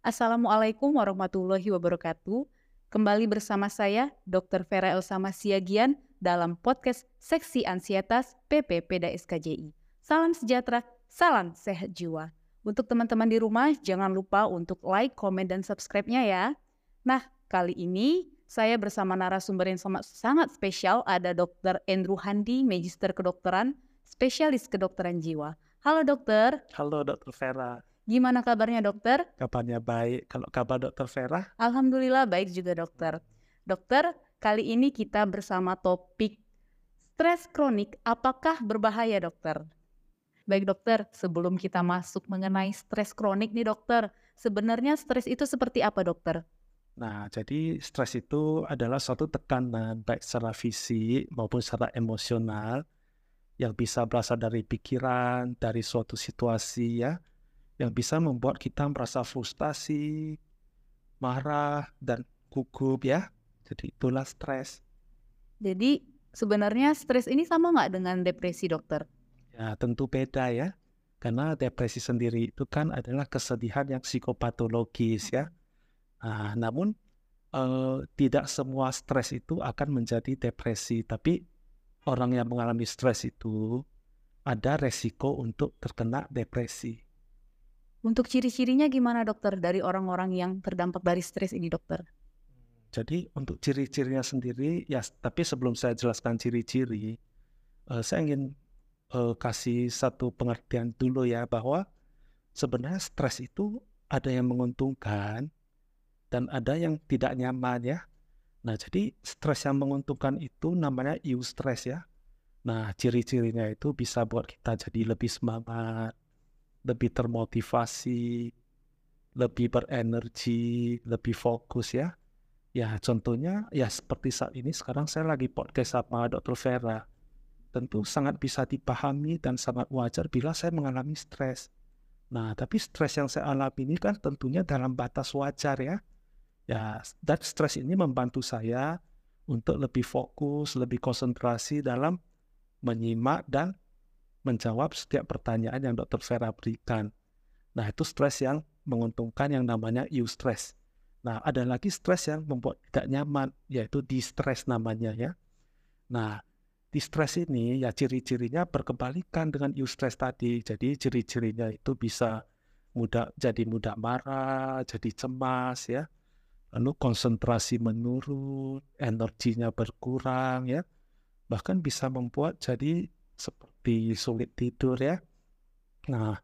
Assalamualaikum warahmatullahi wabarakatuh. Kembali bersama saya, Dr. Vera Elsama Siagian, dalam podcast Seksi Ansietas PPPD SKJI. Salam sejahtera, salam sehat jiwa. Untuk teman-teman di rumah, jangan lupa untuk like, komen, dan subscribe-nya ya. Nah, kali ini saya bersama narasumber yang sangat, sangat spesial, ada Dr. Andrew Handi, Magister Kedokteran, Spesialis Kedokteran Jiwa. Halo dokter. Halo Dokter Vera. Gimana kabarnya dokter? Kabarnya baik. Kalau kabar dokter Vera? Alhamdulillah baik juga dokter. Dokter, kali ini kita bersama topik stres kronik apakah berbahaya dokter? Baik dokter, sebelum kita masuk mengenai stres kronik nih dokter, sebenarnya stres itu seperti apa dokter? Nah, jadi stres itu adalah suatu tekanan baik secara fisik maupun secara emosional yang bisa berasal dari pikiran, dari suatu situasi ya, yang bisa membuat kita merasa frustasi, marah, dan gugup ya. Jadi itulah stres. Jadi sebenarnya stres ini sama nggak dengan depresi dokter? Ya tentu beda ya. Karena depresi sendiri itu kan adalah kesedihan yang psikopatologis ya. Nah, namun eh, tidak semua stres itu akan menjadi depresi. Tapi orang yang mengalami stres itu ada resiko untuk terkena depresi. Untuk ciri-cirinya gimana dokter dari orang-orang yang terdampak dari stres ini dokter? Jadi untuk ciri-cirinya sendiri ya tapi sebelum saya jelaskan ciri-ciri uh, saya ingin uh, kasih satu pengertian dulu ya bahwa sebenarnya stres itu ada yang menguntungkan dan ada yang tidak nyaman ya. Nah, jadi stres yang menguntungkan itu namanya eustress ya. Nah, ciri-cirinya itu bisa buat kita jadi lebih semangat, lebih termotivasi, lebih berenergi, lebih fokus ya. Ya contohnya ya seperti saat ini sekarang saya lagi podcast sama Dr. Vera. Tentu sangat bisa dipahami dan sangat wajar bila saya mengalami stres. Nah, tapi stres yang saya alami ini kan tentunya dalam batas wajar ya. Ya, dan stres ini membantu saya untuk lebih fokus, lebih konsentrasi dalam menyimak dan menjawab setiap pertanyaan yang Dr. Vera berikan. Nah, itu stres yang menguntungkan yang namanya eustress. Nah, ada lagi stres yang membuat tidak nyaman, yaitu distress namanya ya. Nah, distress ini ya ciri-cirinya berkebalikan dengan eustress tadi. Jadi ciri-cirinya itu bisa mudah jadi mudah marah, jadi cemas ya. Lalu konsentrasi menurun, energinya berkurang ya. Bahkan bisa membuat jadi seperti sulit tidur ya. Nah,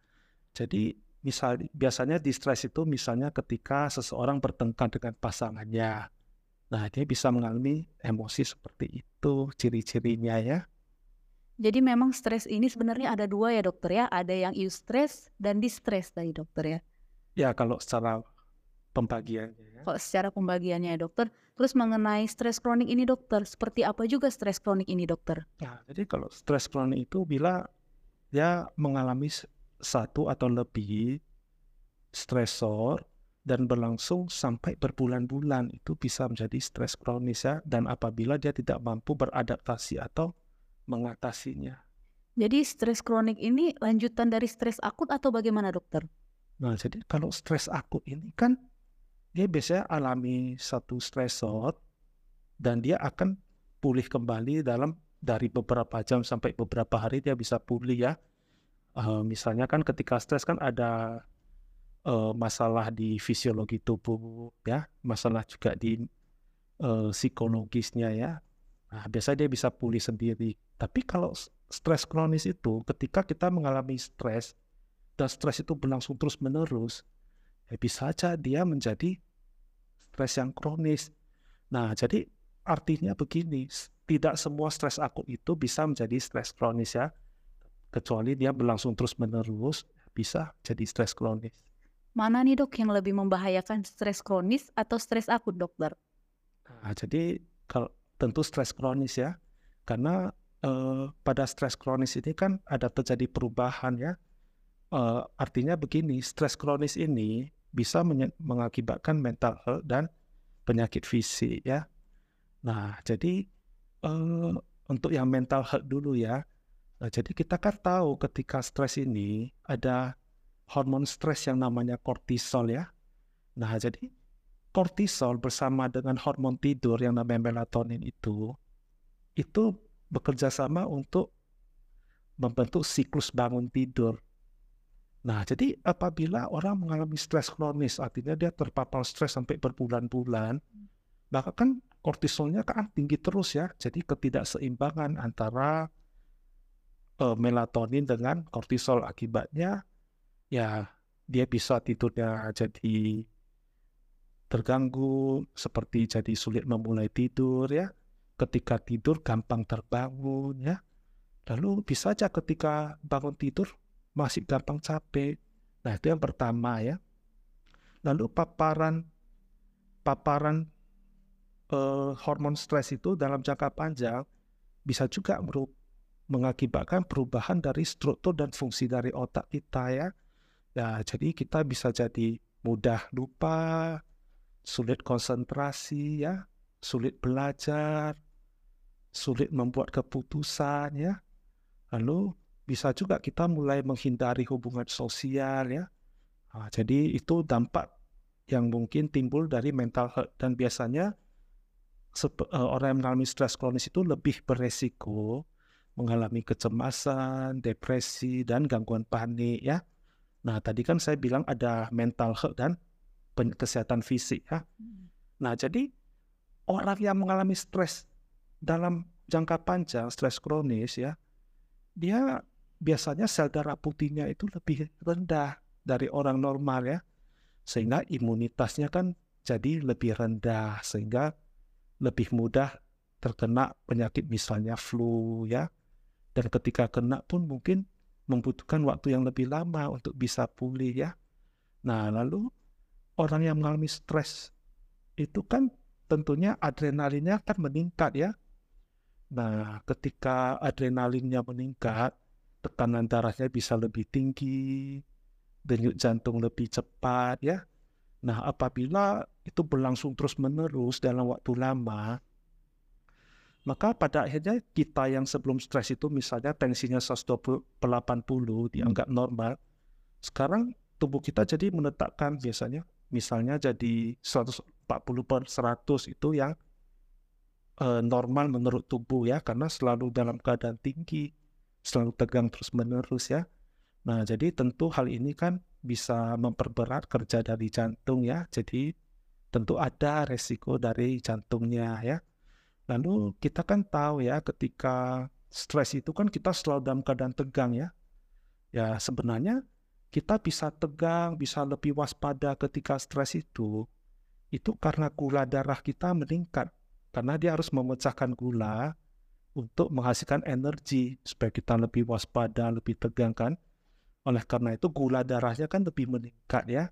jadi misal biasanya distress itu misalnya ketika seseorang bertengkar dengan pasangannya. Nah, dia bisa mengalami emosi seperti itu, ciri-cirinya ya. Jadi memang stres ini sebenarnya ada dua ya dokter ya, ada yang eustress dan distress tadi dokter ya. Ya, kalau secara pembagiannya ya. Kalau secara pembagiannya ya dokter, terus mengenai stres kronik ini dokter, seperti apa juga stres kronik ini dokter? Nah, jadi kalau stres kronik itu bila dia mengalami satu atau lebih stresor dan berlangsung sampai berbulan-bulan itu bisa menjadi stres kronis ya dan apabila dia tidak mampu beradaptasi atau mengatasinya. Jadi stres kronik ini lanjutan dari stres akut atau bagaimana dokter? Nah jadi kalau stres akut ini kan dia biasanya alami satu stresor dan dia akan pulih kembali dalam dari beberapa jam sampai beberapa hari dia bisa pulih ya. Uh, misalnya kan ketika stres kan ada uh, masalah di fisiologi tubuh ya, masalah juga di uh, psikologisnya ya. Nah, biasanya dia bisa pulih sendiri. Tapi kalau stres kronis itu ketika kita mengalami stres dan stres itu berlangsung terus menerus, ya bisa saja dia menjadi stres yang kronis. Nah, jadi artinya begini, tidak semua stres akut itu bisa menjadi stres kronis ya. Kecuali dia berlangsung terus-menerus, bisa jadi stres kronis. Mana nih dok yang lebih membahayakan stres kronis atau stres akut dokter? Nah, jadi kalau tentu stres kronis ya, karena eh, pada stres kronis ini kan ada terjadi perubahan ya. Eh, artinya begini, stres kronis ini bisa mengakibatkan mental health dan penyakit fisik ya. Nah, jadi uh, untuk yang mental health dulu ya. Nah, jadi kita kan tahu ketika stres ini ada hormon stres yang namanya kortisol ya. Nah, jadi kortisol bersama dengan hormon tidur yang namanya melatonin itu, itu bekerja sama untuk membentuk siklus bangun tidur. Nah, jadi apabila orang mengalami stres kronis, artinya dia terpapar stres sampai berbulan-bulan, maka kan kortisolnya kan tinggi terus ya. Jadi ketidakseimbangan antara uh, melatonin dengan kortisol akibatnya ya dia bisa tidurnya jadi terganggu, seperti jadi sulit memulai tidur ya. Ketika tidur gampang terbangun ya. Lalu bisa saja ketika bangun tidur masih gampang capek. Nah, itu yang pertama ya. Lalu paparan paparan uh, hormon stres itu dalam jangka panjang bisa juga mengakibatkan perubahan dari struktur dan fungsi dari otak kita ya. Ya, jadi kita bisa jadi mudah lupa, sulit konsentrasi ya, sulit belajar, sulit membuat keputusan ya. Lalu bisa juga kita mulai menghindari hubungan sosial ya. Nah, jadi itu dampak yang mungkin timbul dari mental health dan biasanya uh, orang yang mengalami stres kronis itu lebih beresiko mengalami kecemasan, depresi dan gangguan panik ya. Nah, tadi kan saya bilang ada mental health dan kesehatan fisik ya. Hmm. Nah, jadi orang yang mengalami stres dalam jangka panjang, stres kronis ya, dia biasanya sel darah putihnya itu lebih rendah dari orang normal ya. Sehingga imunitasnya kan jadi lebih rendah sehingga lebih mudah terkena penyakit misalnya flu ya. Dan ketika kena pun mungkin membutuhkan waktu yang lebih lama untuk bisa pulih ya. Nah, lalu orang yang mengalami stres itu kan tentunya adrenalinnya kan meningkat ya. Nah, ketika adrenalinnya meningkat, tekanan darahnya bisa lebih tinggi, denyut jantung lebih cepat ya. Nah, apabila itu berlangsung terus-menerus dalam waktu lama, maka pada akhirnya kita yang sebelum stres itu misalnya tensinya 120 per 80 dianggap normal, sekarang tubuh kita jadi menetapkan biasanya misalnya jadi 140 per 100 itu yang uh, normal menurut tubuh ya karena selalu dalam keadaan tinggi selalu tegang terus-menerus ya. Nah, jadi tentu hal ini kan bisa memperberat kerja dari jantung ya. Jadi tentu ada resiko dari jantungnya ya. Lalu kita kan tahu ya ketika stres itu kan kita selalu dalam keadaan tegang ya. Ya sebenarnya kita bisa tegang, bisa lebih waspada ketika stres itu. Itu karena gula darah kita meningkat. Karena dia harus memecahkan gula untuk menghasilkan energi supaya kita lebih waspada, lebih tegang kan. Oleh karena itu gula darahnya kan lebih meningkat ya.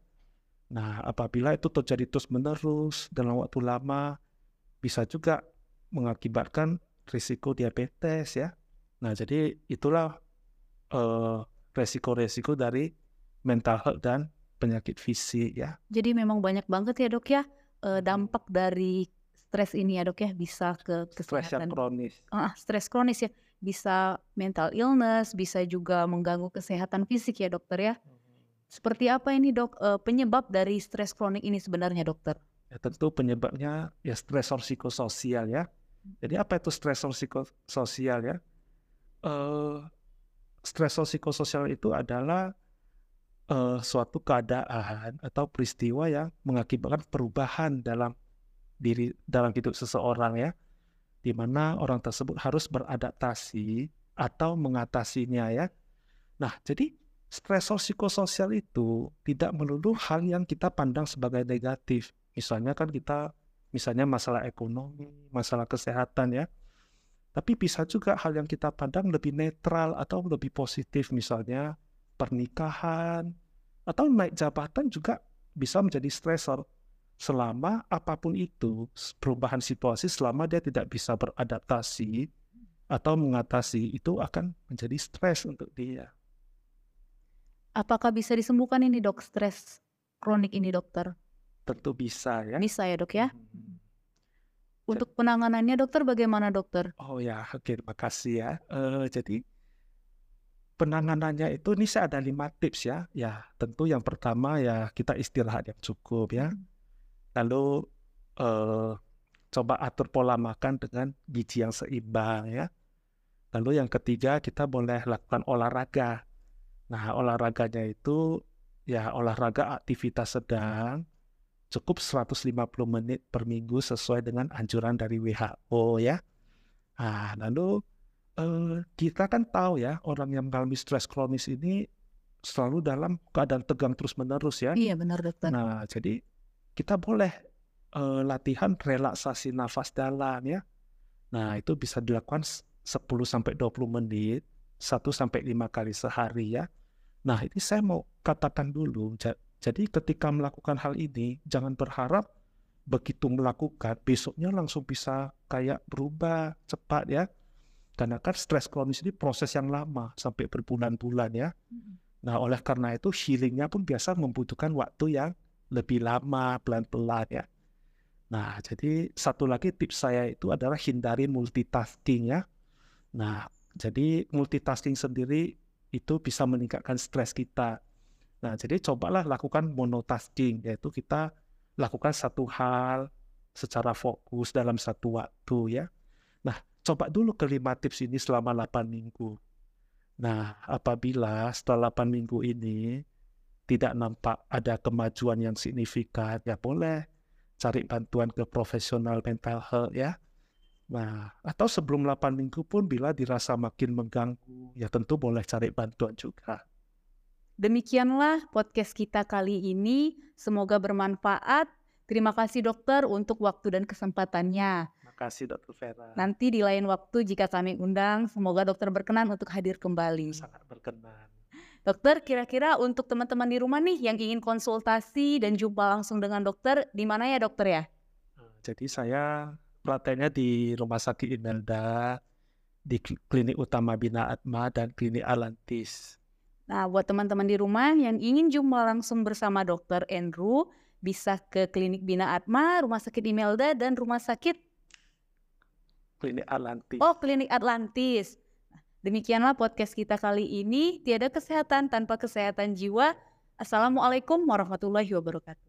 Nah, apabila itu terjadi terus-menerus dalam waktu lama bisa juga mengakibatkan risiko diabetes ya. Nah, jadi itulah uh, resiko-resiko dari mental health dan penyakit fisik ya. Jadi memang banyak banget ya dok ya uh, dampak dari stres ini ya dok ya bisa ke kesehatan kronis. Uh, stres kronis ya bisa mental illness, bisa juga mengganggu kesehatan fisik ya dokter ya. Seperti apa ini dok uh, penyebab dari stres kronik ini sebenarnya dokter? Ya, tentu penyebabnya ya stresor psikososial ya. Jadi apa itu stresor psikososial ya? Uh, stresor psikososial itu adalah uh, suatu keadaan atau peristiwa yang mengakibatkan perubahan dalam diri dalam hidup seseorang ya, di mana orang tersebut harus beradaptasi atau mengatasinya ya. Nah, jadi stresor psikososial itu tidak melulu hal yang kita pandang sebagai negatif. Misalnya kan kita, misalnya masalah ekonomi, masalah kesehatan ya. Tapi bisa juga hal yang kita pandang lebih netral atau lebih positif, misalnya pernikahan atau naik jabatan juga bisa menjadi stresor selama apa pun itu perubahan situasi selama dia tidak bisa beradaptasi atau mengatasi itu akan menjadi stres untuk dia. Apakah bisa disembuhkan ini dok stres kronik ini dokter? Tentu bisa ya. Bisa ya dok ya. Hmm. Untuk penanganannya dokter bagaimana dokter? Oh ya, oke terima kasih ya. Uh, jadi penanganannya itu ini saya ada lima tips ya. Ya tentu yang pertama ya kita istirahat yang cukup ya. Mhm. Lalu eh, coba atur pola makan dengan gizi yang seimbang ya. Lalu yang ketiga kita boleh lakukan olahraga. Nah olahraganya itu ya olahraga aktivitas sedang cukup 150 menit per minggu sesuai dengan anjuran dari WHO ya. Nah, lalu eh, kita kan tahu ya orang yang mengalami stres kronis ini selalu dalam keadaan tegang terus-menerus ya. Iya benar dokter. Nah, jadi kita boleh eh, latihan relaksasi nafas dalam ya. Nah, itu bisa dilakukan s- 10 sampai 20 menit, 1 sampai 5 kali sehari ya. Nah, ini saya mau katakan dulu. ja- Jadi ketika melakukan hal ini, jangan berharap begitu melakukan besoknya langsung bisa kayak berubah cepat ya. Karena kan stres kronis ini proses yang lama sampai berbulan-bulan ya. Mhm. Nah, oleh karena itu healingnya pun biasa membutuhkan waktu yang lebih lama, pelan-pelan ya. Nah, jadi satu lagi tips saya itu adalah hindari multitasking ya. Nah, jadi multitasking sendiri itu bisa meningkatkan stres kita. Nah, jadi cobalah lakukan monotasking, yaitu kita lakukan satu hal secara fokus dalam satu waktu ya. Nah, coba dulu kelima tips ini selama 8 minggu. Nah, apabila setelah 8 minggu ini tidak nampak ada kemajuan yang signifikan, ya boleh cari bantuan ke profesional mental health ya. Nah, atau sebelum 8 minggu pun bila dirasa makin mengganggu, ya tentu boleh cari bantuan juga. Demikianlah podcast kita kali ini. Semoga bermanfaat. Terima kasih dokter untuk waktu dan kesempatannya. Makasih Dr. Vera. Nanti di lain waktu jika kami undang, semoga dokter berkenan untuk hadir kembali. Sangat berkenan. Dokter, kira-kira untuk teman-teman di rumah nih yang ingin konsultasi dan jumpa langsung dengan dokter, di mana ya dokter ya? Jadi saya prakteknya di Rumah Sakit Imelda, di Kl- Klinik Utama Bina Atma, dan Klinik Alantis. Nah, buat teman-teman di rumah yang ingin jumpa langsung bersama dokter Andrew, bisa ke Klinik Bina Atma, Rumah Sakit Imelda, dan Rumah Sakit Klinik Alantis. Oh, Klinik Atlantis. Demikianlah podcast kita kali ini. Tiada kesehatan tanpa kesehatan jiwa. Assalamualaikum warahmatullahi wabarakatuh.